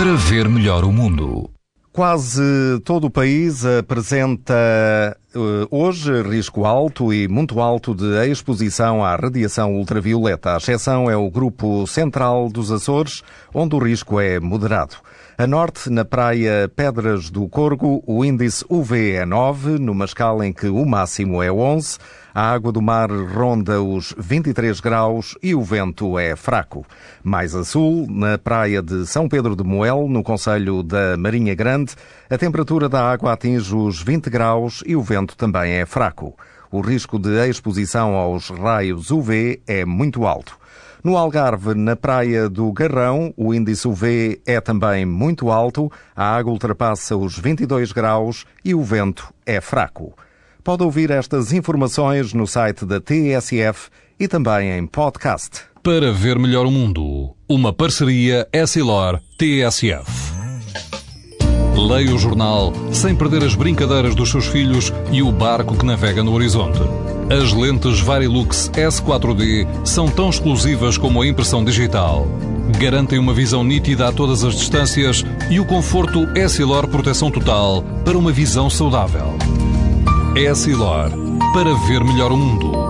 para ver melhor o mundo. Quase todo o país apresenta hoje risco alto e muito alto de exposição à radiação ultravioleta. A exceção é o grupo central dos Açores, onde o risco é moderado. A norte, na praia Pedras do Corgo, o índice UV é 9, numa escala em que o máximo é 11. A água do mar ronda os 23 graus e o vento é fraco. Mais a sul, na praia de São Pedro de Moel, no Conselho da Marinha Grande, a temperatura da água atinge os 20 graus e o vento também é fraco. O risco de exposição aos raios UV é muito alto. No Algarve, na praia do Garrão, o índice UV é também muito alto, a água ultrapassa os 22 graus e o vento é fraco. Pode ouvir estas informações no site da TSF e também em podcast. Para ver melhor o mundo, uma parceria Essilor-TSF. Leia o jornal sem perder as brincadeiras dos seus filhos e o barco que navega no horizonte. As lentes Varilux S4D são tão exclusivas como a impressão digital. Garantem uma visão nítida a todas as distâncias e o conforto Essilor Proteção Total para uma visão saudável. Essilor, para ver melhor o mundo.